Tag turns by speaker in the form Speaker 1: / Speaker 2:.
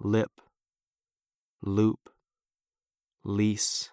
Speaker 1: lip, loop, lease,